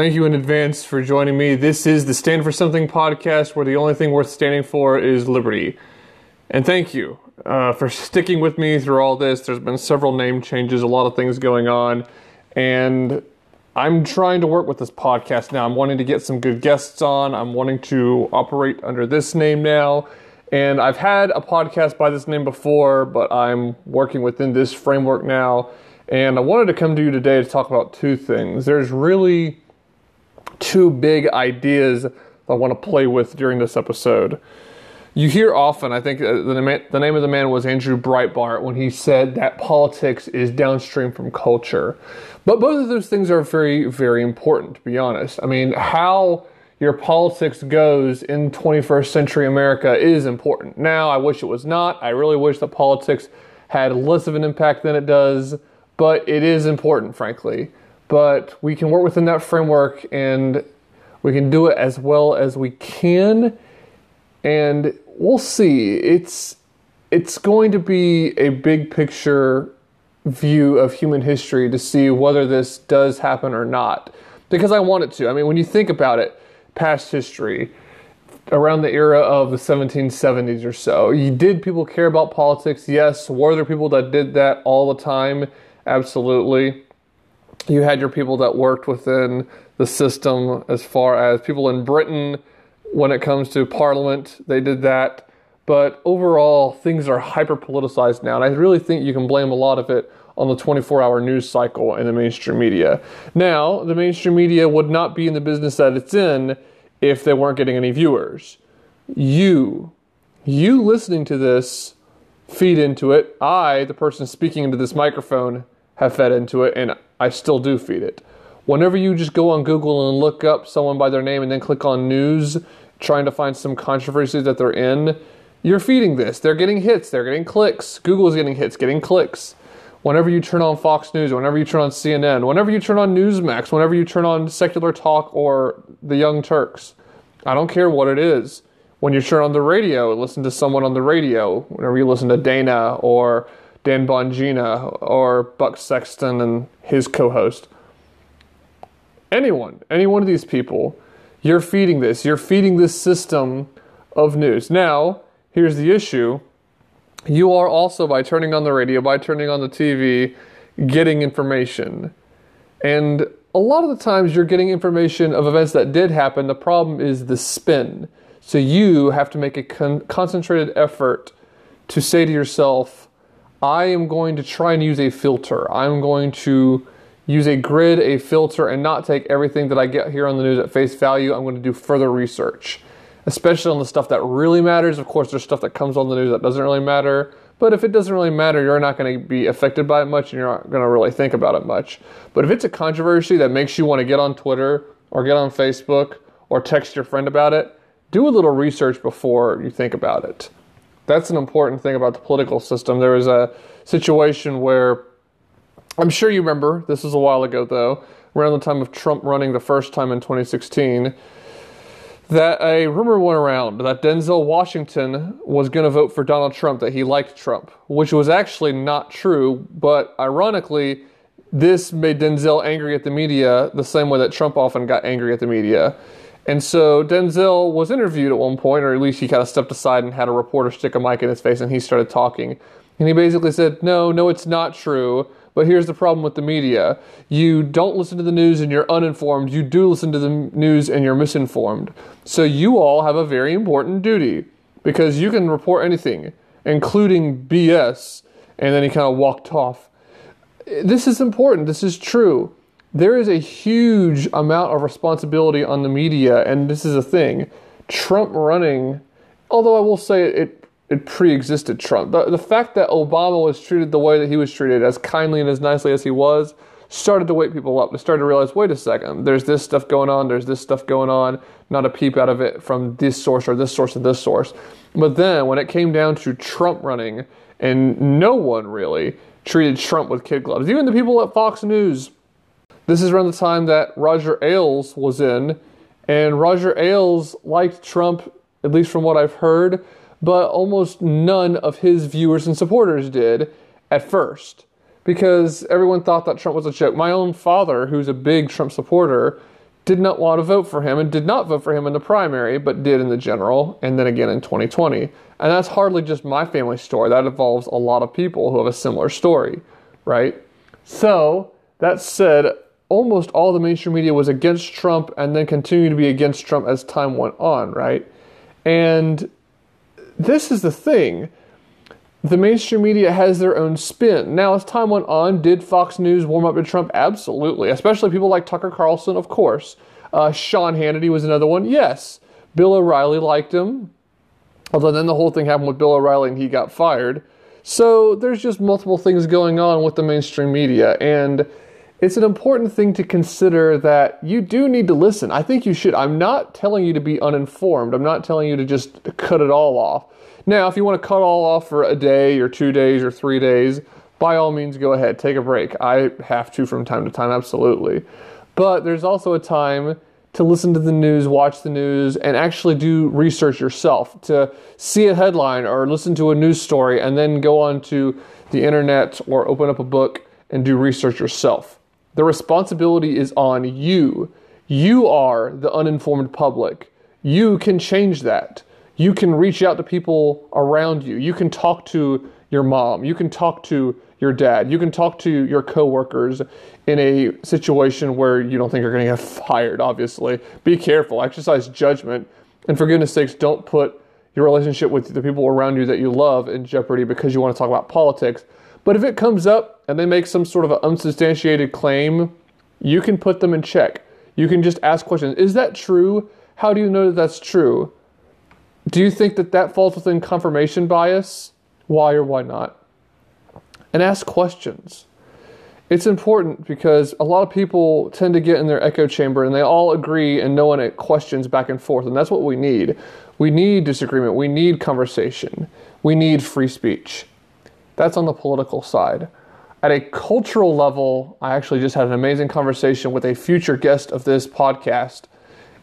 Thank you in advance for joining me. This is the Stand for Something podcast where the only thing worth standing for is liberty. And thank you uh, for sticking with me through all this. There's been several name changes, a lot of things going on. And I'm trying to work with this podcast now. I'm wanting to get some good guests on. I'm wanting to operate under this name now. And I've had a podcast by this name before, but I'm working within this framework now. And I wanted to come to you today to talk about two things. There's really two big ideas I want to play with during this episode. You hear often, I think uh, the, the name of the man was Andrew Breitbart when he said that politics is downstream from culture. But both of those things are very, very important, to be honest. I mean, how your politics goes in 21st century America is important. Now, I wish it was not. I really wish that politics had less of an impact than it does, but it is important, frankly. But we can work within that framework and we can do it as well as we can and we'll see. It's it's going to be a big picture view of human history to see whether this does happen or not. Because I want it to. I mean, when you think about it, past history, around the era of the 1770s or so, you, did people care about politics? Yes. Were there people that did that all the time? Absolutely. You had your people that worked within the system as far as people in Britain when it comes to parliament, they did that. But overall, things are hyper politicized now. And I really think you can blame a lot of it on the 24 hour news cycle in the mainstream media. Now, the mainstream media would not be in the business that it's in if they weren't getting any viewers. You, you listening to this, feed into it. I, the person speaking into this microphone, have fed into it, and I still do feed it. Whenever you just go on Google and look up someone by their name and then click on news, trying to find some controversy that they're in, you're feeding this. They're getting hits, they're getting clicks. Google's getting hits, getting clicks. Whenever you turn on Fox News, whenever you turn on CNN, whenever you turn on Newsmax, whenever you turn on Secular Talk or The Young Turks, I don't care what it is. When you turn on the radio, listen to someone on the radio. Whenever you listen to Dana or Dan Bongino or Buck Sexton and his co host, anyone, any one of these people, you're feeding this. You're feeding this system of news. Now, here's the issue. You are also, by turning on the radio, by turning on the TV, getting information. And a lot of the times you're getting information of events that did happen. The problem is the spin. So you have to make a con- concentrated effort to say to yourself, I am going to try and use a filter. I'm going to use a grid, a filter, and not take everything that I get here on the news at face value. I'm going to do further research, especially on the stuff that really matters. Of course, there's stuff that comes on the news that doesn't really matter. But if it doesn't really matter, you're not going to be affected by it much and you're not going to really think about it much. But if it's a controversy that makes you want to get on Twitter or get on Facebook or text your friend about it, do a little research before you think about it. That's an important thing about the political system. There was a situation where I'm sure you remember, this was a while ago though, around the time of Trump running the first time in 2016, that a rumor went around that Denzel Washington was going to vote for Donald Trump, that he liked Trump, which was actually not true, but ironically, this made Denzel angry at the media the same way that Trump often got angry at the media. And so Denzel was interviewed at one point, or at least he kind of stepped aside and had a reporter stick a mic in his face and he started talking. And he basically said, No, no, it's not true. But here's the problem with the media you don't listen to the news and you're uninformed. You do listen to the news and you're misinformed. So you all have a very important duty because you can report anything, including BS. And then he kind of walked off. This is important. This is true. There is a huge amount of responsibility on the media, and this is a thing. Trump running, although I will say it it pre-existed Trump. The, the fact that Obama was treated the way that he was treated, as kindly and as nicely as he was, started to wake people up. They started to realize, wait a second, there's this stuff going on, there's this stuff going on, not a peep out of it from this source or this source or this source. But then when it came down to Trump running, and no one really treated Trump with kid gloves, even the people at Fox News. This is around the time that Roger Ailes was in, and Roger Ailes liked Trump, at least from what I've heard, but almost none of his viewers and supporters did at first because everyone thought that Trump was a joke. My own father, who's a big Trump supporter, did not want to vote for him and did not vote for him in the primary, but did in the general and then again in 2020. And that's hardly just my family story. That involves a lot of people who have a similar story, right? So, that said, almost all the mainstream media was against Trump and then continued to be against Trump as time went on, right? And this is the thing the mainstream media has their own spin. Now, as time went on, did Fox News warm up to Trump? Absolutely. Especially people like Tucker Carlson, of course. Uh, Sean Hannity was another one. Yes. Bill O'Reilly liked him. Although then the whole thing happened with Bill O'Reilly and he got fired. So there's just multiple things going on with the mainstream media. And it's an important thing to consider that you do need to listen. I think you should. I'm not telling you to be uninformed. I'm not telling you to just cut it all off. Now, if you want to cut all off for a day or two days or three days, by all means go ahead, take a break. I have to from time to time, absolutely. But there's also a time to listen to the news, watch the news, and actually do research yourself. To see a headline or listen to a news story and then go onto the internet or open up a book and do research yourself. The responsibility is on you. You are the uninformed public. You can change that you can reach out to people around you. You can talk to your mom. You can talk to your dad. You can talk to your coworkers in a situation where you don't think you're going to get fired, obviously. Be careful, exercise judgment, and for goodness sakes, don't put your relationship with the people around you that you love in jeopardy because you want to talk about politics. But if it comes up and they make some sort of an unsubstantiated claim, you can put them in check. You can just ask questions. Is that true? How do you know that that's true? Do you think that that falls within confirmation bias? Why or why not? And ask questions. It's important because a lot of people tend to get in their echo chamber and they all agree and no one questions back and forth. And that's what we need. We need disagreement. We need conversation. We need free speech. That's on the political side. At a cultural level, I actually just had an amazing conversation with a future guest of this podcast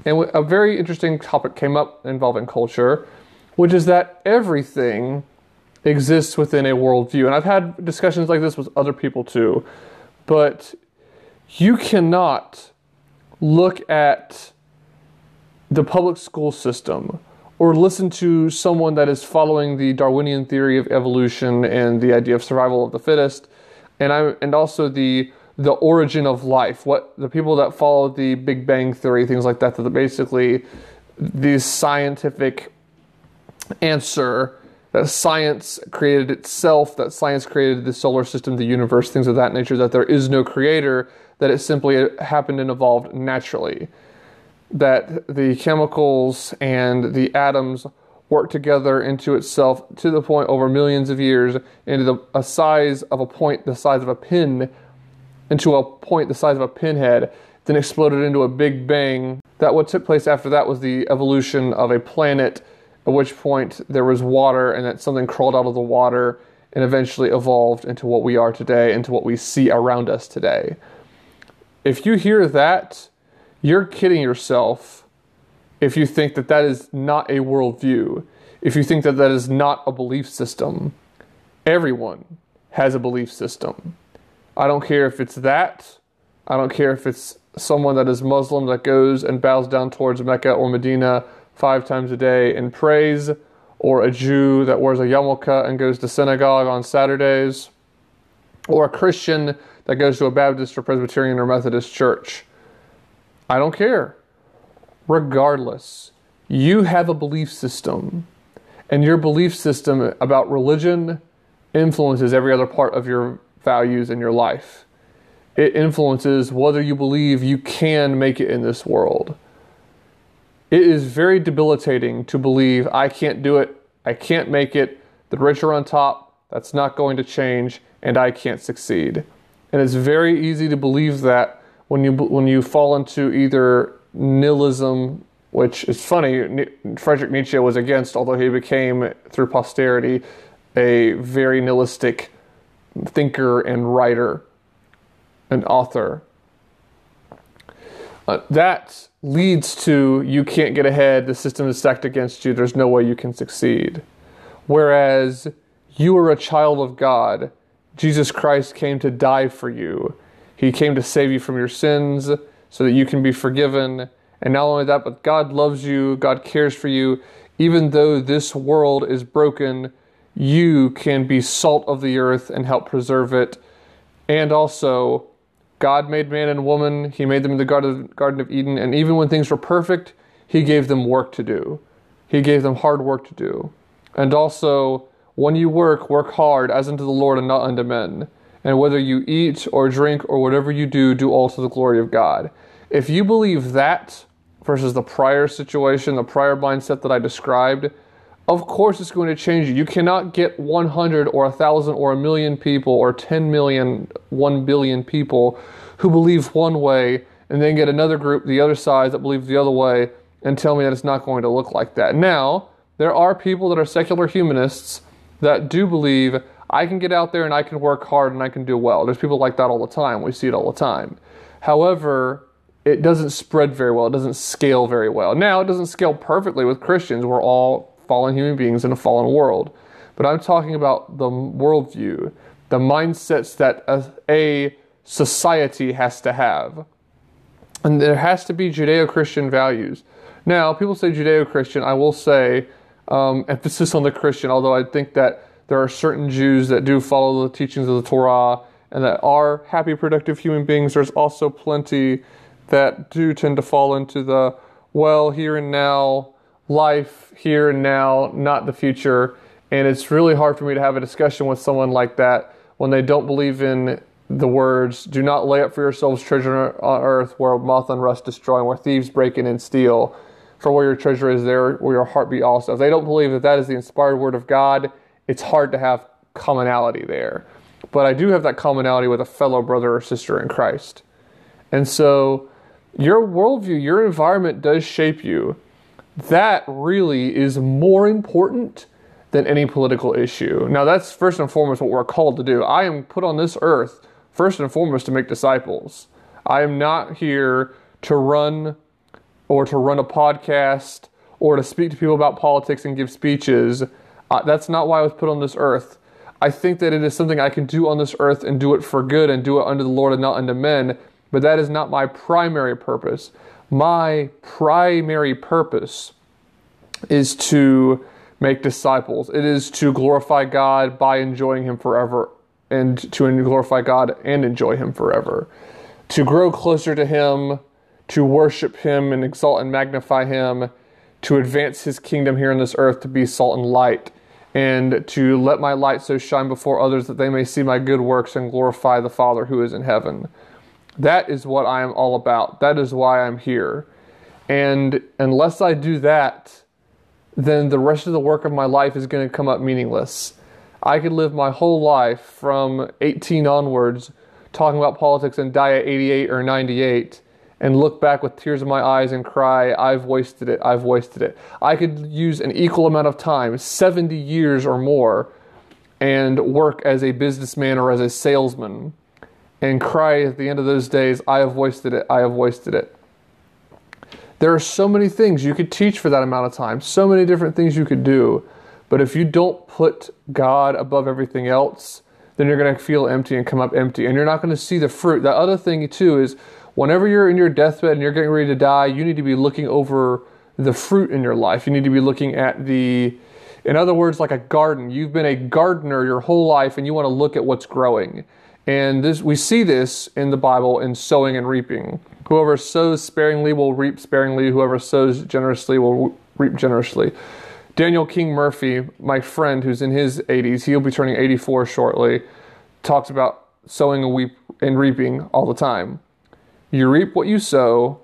and a very interesting topic came up involving culture, which is that everything exists within a worldview. And I've had discussions like this with other people too. But you cannot look at the public school system or listen to someone that is following the Darwinian theory of evolution and the idea of survival of the fittest, and I and also the the origin of life, what the people that follow the Big Bang theory, things like that, that basically the scientific answer that science created itself, that science created the solar system, the universe, things of that nature, that there is no creator, that it simply happened and evolved naturally. That the chemicals and the atoms work together into itself to the point over millions of years into the, a size of a point the size of a pin into a point the size of a pinhead, then exploded into a big bang. That what took place after that was the evolution of a planet, at which point there was water and that something crawled out of the water and eventually evolved into what we are today, into what we see around us today. If you hear that, you're kidding yourself if you think that that is not a worldview, if you think that that is not a belief system. Everyone has a belief system. I don't care if it's that. I don't care if it's someone that is Muslim that goes and bows down towards Mecca or Medina five times a day and prays, or a Jew that wears a yarmulke and goes to synagogue on Saturdays, or a Christian that goes to a Baptist or Presbyterian or Methodist church. I don't care. Regardless, you have a belief system, and your belief system about religion influences every other part of your values in your life. It influences whether you believe you can make it in this world. It is very debilitating to believe I can't do it, I can't make it, the rich are on top, that's not going to change, and I can't succeed. And it's very easy to believe that when you when you fall into either nihilism, which is funny, Friedrich Nietzsche was against, although he became through posterity a very nihilistic thinker and writer, and author. Uh, that leads to you can't get ahead, the system is stacked against you, there's no way you can succeed. Whereas you are a child of God, Jesus Christ came to die for you. He came to save you from your sins so that you can be forgiven. And not only that, but God loves you, God cares for you. Even though this world is broken, you can be salt of the earth and help preserve it. And also, God made man and woman, He made them in the Garden of Eden, and even when things were perfect, He gave them work to do. He gave them hard work to do. And also, when you work, work hard as unto the Lord and not unto men. And whether you eat or drink or whatever you do, do all to the glory of God. If you believe that versus the prior situation, the prior mindset that I described, of course it's going to change you. You cannot get 100 or 1,000 or a million people or 10 million, 1 billion people who believe one way and then get another group, the other side, that believes the other way and tell me that it's not going to look like that. Now, there are people that are secular humanists that do believe I can get out there and I can work hard and I can do well. There's people like that all the time. We see it all the time. However, it doesn't spread very well. It doesn't scale very well. Now, it doesn't scale perfectly with Christians. We're all fallen human beings in a fallen world. But I'm talking about the worldview, the mindsets that a, a society has to have. And there has to be Judeo Christian values. Now, people say Judeo Christian. I will say um, emphasis on the Christian, although I think that there are certain Jews that do follow the teachings of the Torah and that are happy, productive human beings. There's also plenty that do tend to fall into the well, here and now, life here and now, not the future. And it's really hard for me to have a discussion with someone like that when they don't believe in the words, do not lay up for yourselves treasure on earth where moth and rust destroy and where thieves break in and steal. For where your treasure is, there will your heart be also. If they don't believe that that is the inspired word of God, it's hard to have commonality there. But I do have that commonality with a fellow brother or sister in Christ. And so your worldview, your environment does shape you that really is more important than any political issue. Now, that's first and foremost what we're called to do. I am put on this earth first and foremost to make disciples. I am not here to run or to run a podcast or to speak to people about politics and give speeches. Uh, that's not why I was put on this earth. I think that it is something I can do on this earth and do it for good and do it unto the Lord and not unto men, but that is not my primary purpose my primary purpose is to make disciples. It is to glorify God by enjoying Him forever and to glorify God and enjoy Him forever. To grow closer to Him, to worship Him and exalt and magnify Him, to advance His kingdom here on this earth, to be salt and light, and to let my light so shine before others that they may see my good works and glorify the Father who is in heaven. That is what I am all about. That is why I'm here. And unless I do that, then the rest of the work of my life is going to come up meaningless. I could live my whole life from 18 onwards talking about politics and die at 88 or 98 and look back with tears in my eyes and cry, I've wasted it, I've wasted it. I could use an equal amount of time, 70 years or more, and work as a businessman or as a salesman and cry at the end of those days, I have wasted it, I have wasted it. There are so many things you could teach for that amount of time, so many different things you could do. But if you don't put God above everything else, then you're going to feel empty and come up empty, and you're not going to see the fruit. The other thing, too, is whenever you're in your deathbed and you're getting ready to die, you need to be looking over the fruit in your life. You need to be looking at the, in other words, like a garden. You've been a gardener your whole life, and you want to look at what's growing. And this, we see this in the Bible in sowing and reaping. Whoever sows sparingly will reap sparingly. Whoever sows generously will reap generously. Daniel King Murphy, my friend who's in his 80s, he'll be turning 84 shortly, talks about sowing and, weep, and reaping all the time. You reap what you sow,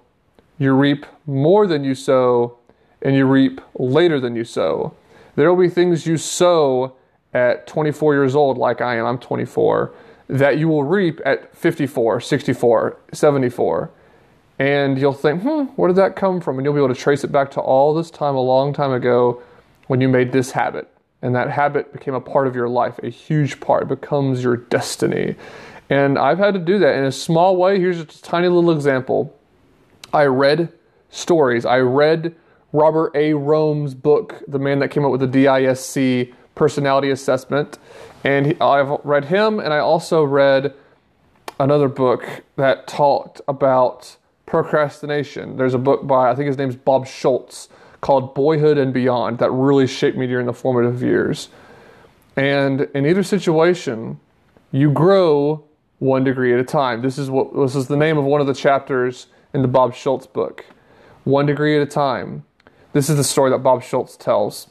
you reap more than you sow, and you reap later than you sow. There will be things you sow at 24 years old, like I am, I'm 24 that you will reap at 54, 64, 74. And you'll think, hmm, where did that come from? And you'll be able to trace it back to all this time, a long time ago, when you made this habit. And that habit became a part of your life, a huge part. Becomes your destiny. And I've had to do that in a small way. Here's just a tiny little example. I read stories. I read Robert A. Rohm's book, the man that came up with the DISC personality assessment. And he, I've read him, and I also read another book that talked about procrastination. There's a book by, I think his name's Bob Schultz, called Boyhood and Beyond, that really shaped me during the formative years. And in either situation, you grow one degree at a time. This is what this is the name of one of the chapters in the Bob Schultz book. One degree at a time. This is the story that Bob Schultz tells.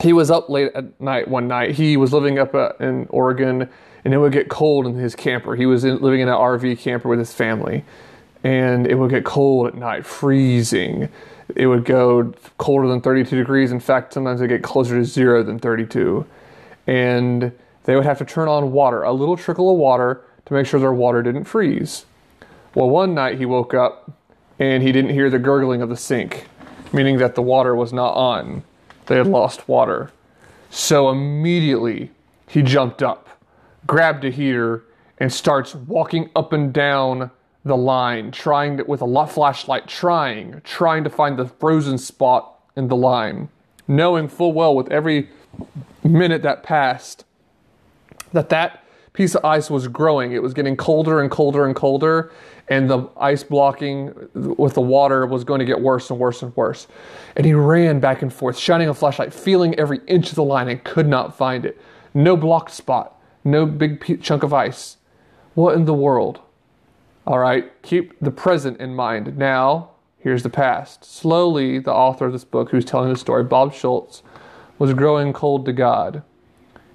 He was up late at night one night. He was living up uh, in Oregon, and it would get cold in his camper. He was in, living in an RV camper with his family, and it would get cold at night, freezing. It would go colder than 32 degrees. In fact, sometimes it get closer to zero than 32. And they would have to turn on water, a little trickle of water, to make sure their water didn't freeze. Well, one night he woke up and he didn't hear the gurgling of the sink, meaning that the water was not on. They had lost water. So immediately he jumped up, grabbed a heater, and starts walking up and down the line, trying to, with a flashlight, trying, trying to find the frozen spot in the line, knowing full well with every minute that passed that that piece of ice was growing. It was getting colder and colder and colder, and the ice blocking with the water was going to get worse and worse and worse. And he ran back and forth, shining a flashlight, feeling every inch of the line, and could not find it. No blocked spot, no big chunk of ice. What in the world? All right, keep the present in mind. Now, here's the past. Slowly, the author of this book, who's telling the story, Bob Schultz, was growing cold to God.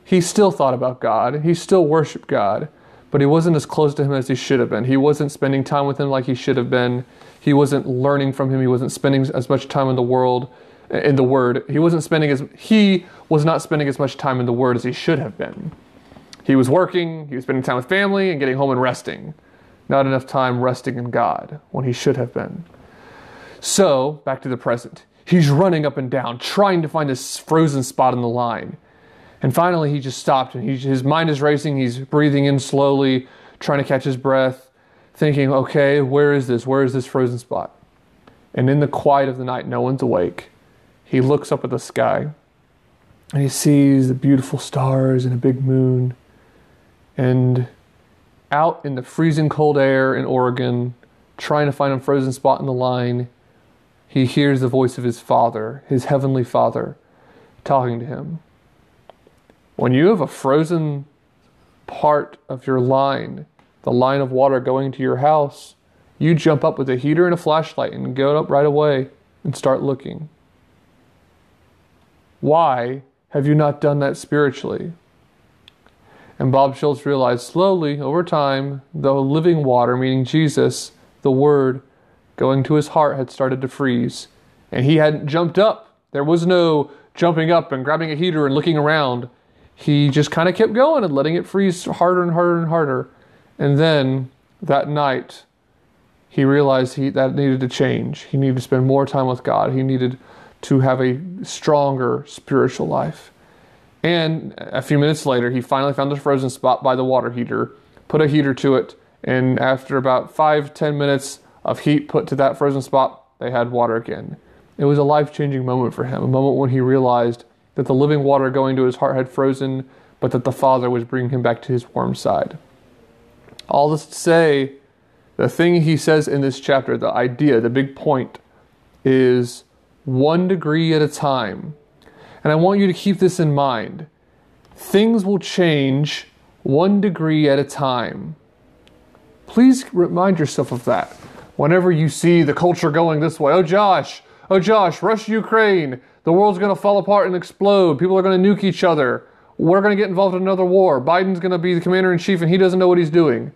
He still thought about God, he still worshiped God, but he wasn't as close to him as he should have been. He wasn't spending time with him like he should have been. He wasn't learning from him. He wasn't spending as much time in the world in the word. He wasn't spending as he was not spending as much time in the word as he should have been. He was working, he was spending time with family and getting home and resting. Not enough time resting in God when he should have been. So, back to the present. He's running up and down, trying to find this frozen spot in the line. And finally, he just stopped and he, his mind is racing. He's breathing in slowly, trying to catch his breath, thinking, okay, where is this? Where is this frozen spot? And in the quiet of the night, no one's awake. He looks up at the sky and he sees the beautiful stars and a big moon. And out in the freezing cold air in Oregon, trying to find a frozen spot in the line, he hears the voice of his father, his heavenly father, talking to him. When you have a frozen part of your line, the line of water going to your house, you jump up with a heater and a flashlight and go up right away and start looking. Why have you not done that spiritually? And Bob Schultz realized slowly, over time, the living water, meaning Jesus, the Word, going to his heart had started to freeze. And he hadn't jumped up. There was no jumping up and grabbing a heater and looking around he just kind of kept going and letting it freeze harder and harder and harder. And then that night, he realized he that needed to change. He needed to spend more time with God. He needed to have a stronger spiritual life. And a few minutes later, he finally found the frozen spot by the water heater, put a heater to it, and after about five, ten minutes of heat put to that frozen spot, they had water again. It was a life changing moment for him, a moment when he realized that the living water going to his heart had frozen, but that the Father was bringing him back to his warm side. All this to say, the thing he says in this chapter, the idea, the big point, is one degree at a time. And I want you to keep this in mind. Things will change one degree at a time. Please remind yourself of that. Whenever you see the culture going this way, oh Josh, oh Josh, Russia, Ukraine, the world's going to fall apart and explode. People are going to nuke each other. We're going to get involved in another war. Biden's going to be the commander in chief and he doesn't know what he's doing.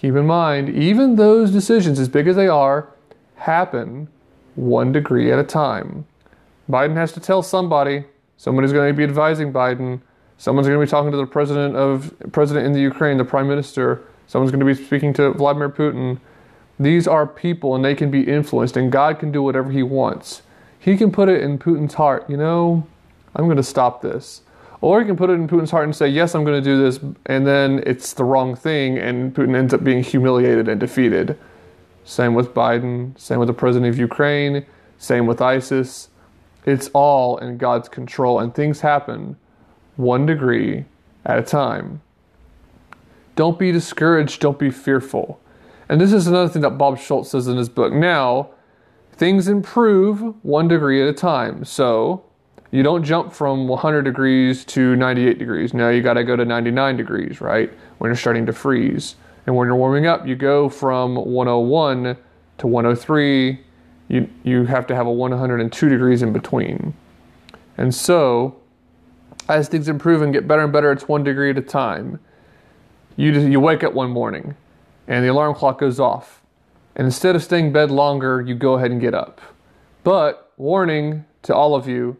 Keep in mind, even those decisions, as big as they are, happen one degree at a time. Biden has to tell somebody, somebody's going to be advising Biden, Someone's going to be talking to the president of president in the Ukraine, the prime minister. Someone's going to be speaking to Vladimir Putin. These are people and they can be influenced and God can do whatever he wants. He can put it in Putin's heart, you know, I'm going to stop this. Or he can put it in Putin's heart and say, yes, I'm going to do this, and then it's the wrong thing, and Putin ends up being humiliated and defeated. Same with Biden, same with the president of Ukraine, same with ISIS. It's all in God's control, and things happen one degree at a time. Don't be discouraged, don't be fearful. And this is another thing that Bob Schultz says in his book. Now, things improve one degree at a time. So, you don't jump from 100 degrees to 98 degrees. Now you got to go to 99 degrees, right? When you're starting to freeze. And when you're warming up, you go from 101 to 103. You, you have to have a 102 degrees in between. And so, as things improve and get better and better, it's one degree at a time. You, just, you wake up one morning and the alarm clock goes off. And instead of staying in bed longer, you go ahead and get up. But, warning to all of you,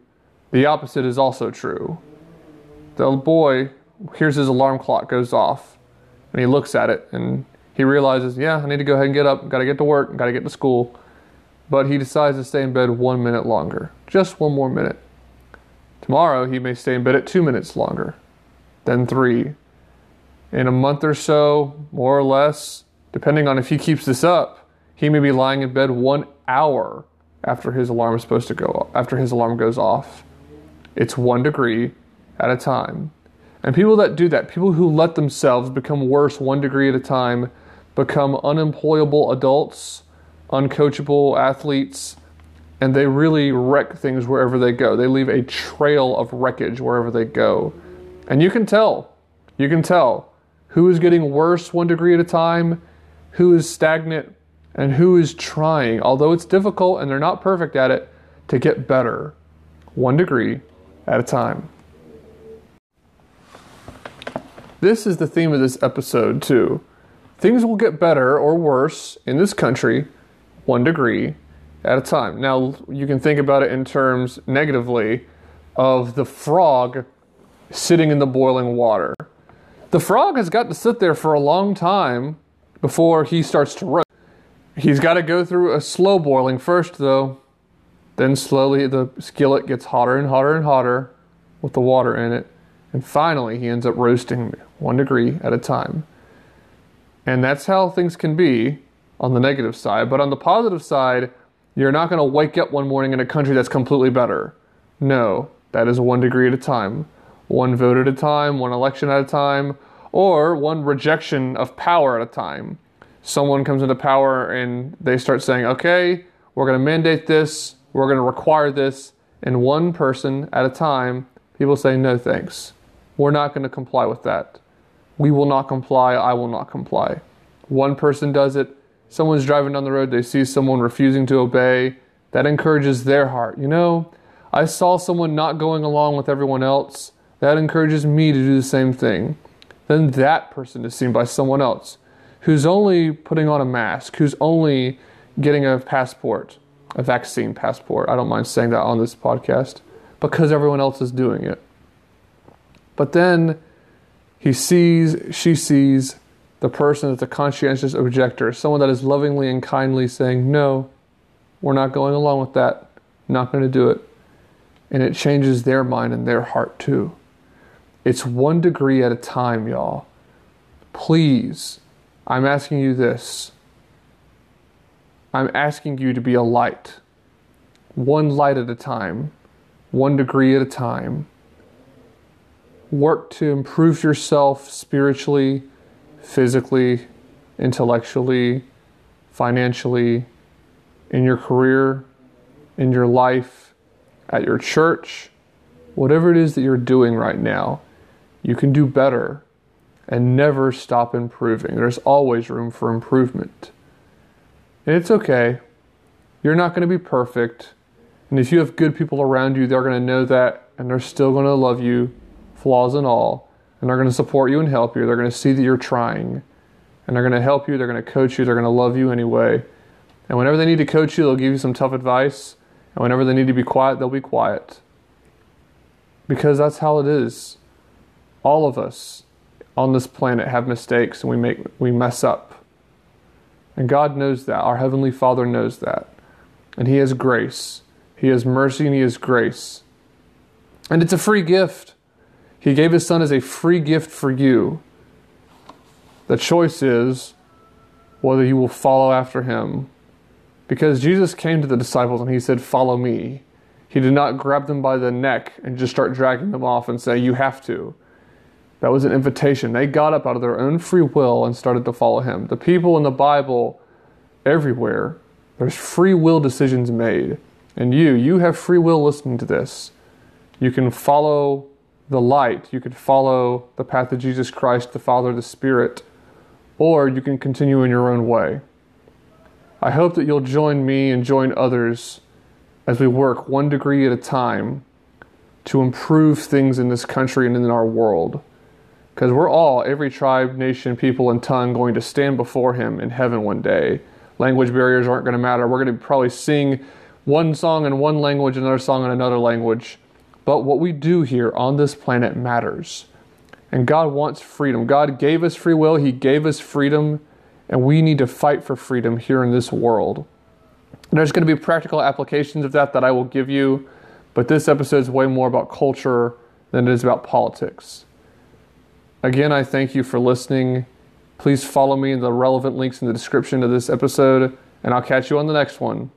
the opposite is also true. The boy hears his alarm clock goes off and he looks at it and he realizes, yeah, I need to go ahead and get up, gotta get to work, gotta get to school. But he decides to stay in bed one minute longer, just one more minute. Tomorrow he may stay in bed at two minutes longer, then three. In a month or so, more or less, depending on if he keeps this up, he may be lying in bed one hour after his alarm is supposed to go after his alarm goes off. It's one degree at a time. And people that do that, people who let themselves become worse one degree at a time, become unemployable adults, uncoachable athletes, and they really wreck things wherever they go. They leave a trail of wreckage wherever they go. And you can tell, you can tell who is getting worse one degree at a time, who is stagnant, and who is trying, although it's difficult and they're not perfect at it, to get better one degree at a time. This is the theme of this episode, too. Things will get better or worse in this country one degree at a time. Now, you can think about it in terms negatively of the frog sitting in the boiling water. The frog has got to sit there for a long time before he starts to roast. He's got to go through a slow boiling first, though. Then slowly the skillet gets hotter and hotter and hotter with the water in it. And finally, he ends up roasting one degree at a time. And that's how things can be on the negative side. But on the positive side, you're not going to wake up one morning in a country that's completely better. No, that is one degree at a time, one vote at a time, one election at a time, or one rejection of power at a time. Someone comes into power and they start saying, okay, we're going to mandate this, we're going to require this, and one person at a time, people say, no thanks. We're not going to comply with that. We will not comply. I will not comply. One person does it. Someone's driving down the road. They see someone refusing to obey. That encourages their heart. You know, I saw someone not going along with everyone else. That encourages me to do the same thing. Then that person is seen by someone else who's only putting on a mask, who's only getting a passport, a vaccine passport. I don't mind saying that on this podcast because everyone else is doing it. But then he sees, she sees the person that's a conscientious objector, someone that is lovingly and kindly saying, No, we're not going along with that, not going to do it. And it changes their mind and their heart too. It's one degree at a time, y'all. Please, I'm asking you this. I'm asking you to be a light, one light at a time, one degree at a time. Work to improve yourself spiritually, physically, intellectually, financially, in your career, in your life, at your church, whatever it is that you're doing right now, you can do better and never stop improving. There's always room for improvement. And it's okay. You're not going to be perfect. And if you have good people around you, they're going to know that and they're still going to love you, flaws and all. And they're going to support you and help you. They're going to see that you're trying. And they're going to help you. They're going to coach you. They're going to love you anyway. And whenever they need to coach you, they'll give you some tough advice. And whenever they need to be quiet, they'll be quiet. Because that's how it is. All of us on this planet have mistakes and we make we mess up. And God knows that. Our heavenly Father knows that. And he has grace. He has mercy and he has grace. And it's a free gift. He gave his son as a free gift for you. The choice is whether you will follow after him. Because Jesus came to the disciples and he said, Follow me. He did not grab them by the neck and just start dragging them off and say, You have to. That was an invitation. They got up out of their own free will and started to follow him. The people in the Bible, everywhere, there's free will decisions made. And you, you have free will listening to this. You can follow the light, you can follow the path of Jesus Christ, the Father, the Spirit, or you can continue in your own way. I hope that you'll join me and join others as we work one degree at a time to improve things in this country and in our world. Because we're all, every tribe, nation, people, and tongue, going to stand before Him in heaven one day. Language barriers aren't going to matter. We're going to probably sing one song in one language, another song in another language. But what we do here on this planet matters. And God wants freedom. God gave us free will, He gave us freedom and we need to fight for freedom here in this world. There's going to be practical applications of that that I will give you, but this episode is way more about culture than it is about politics. Again, I thank you for listening. Please follow me in the relevant links in the description of this episode, and I'll catch you on the next one.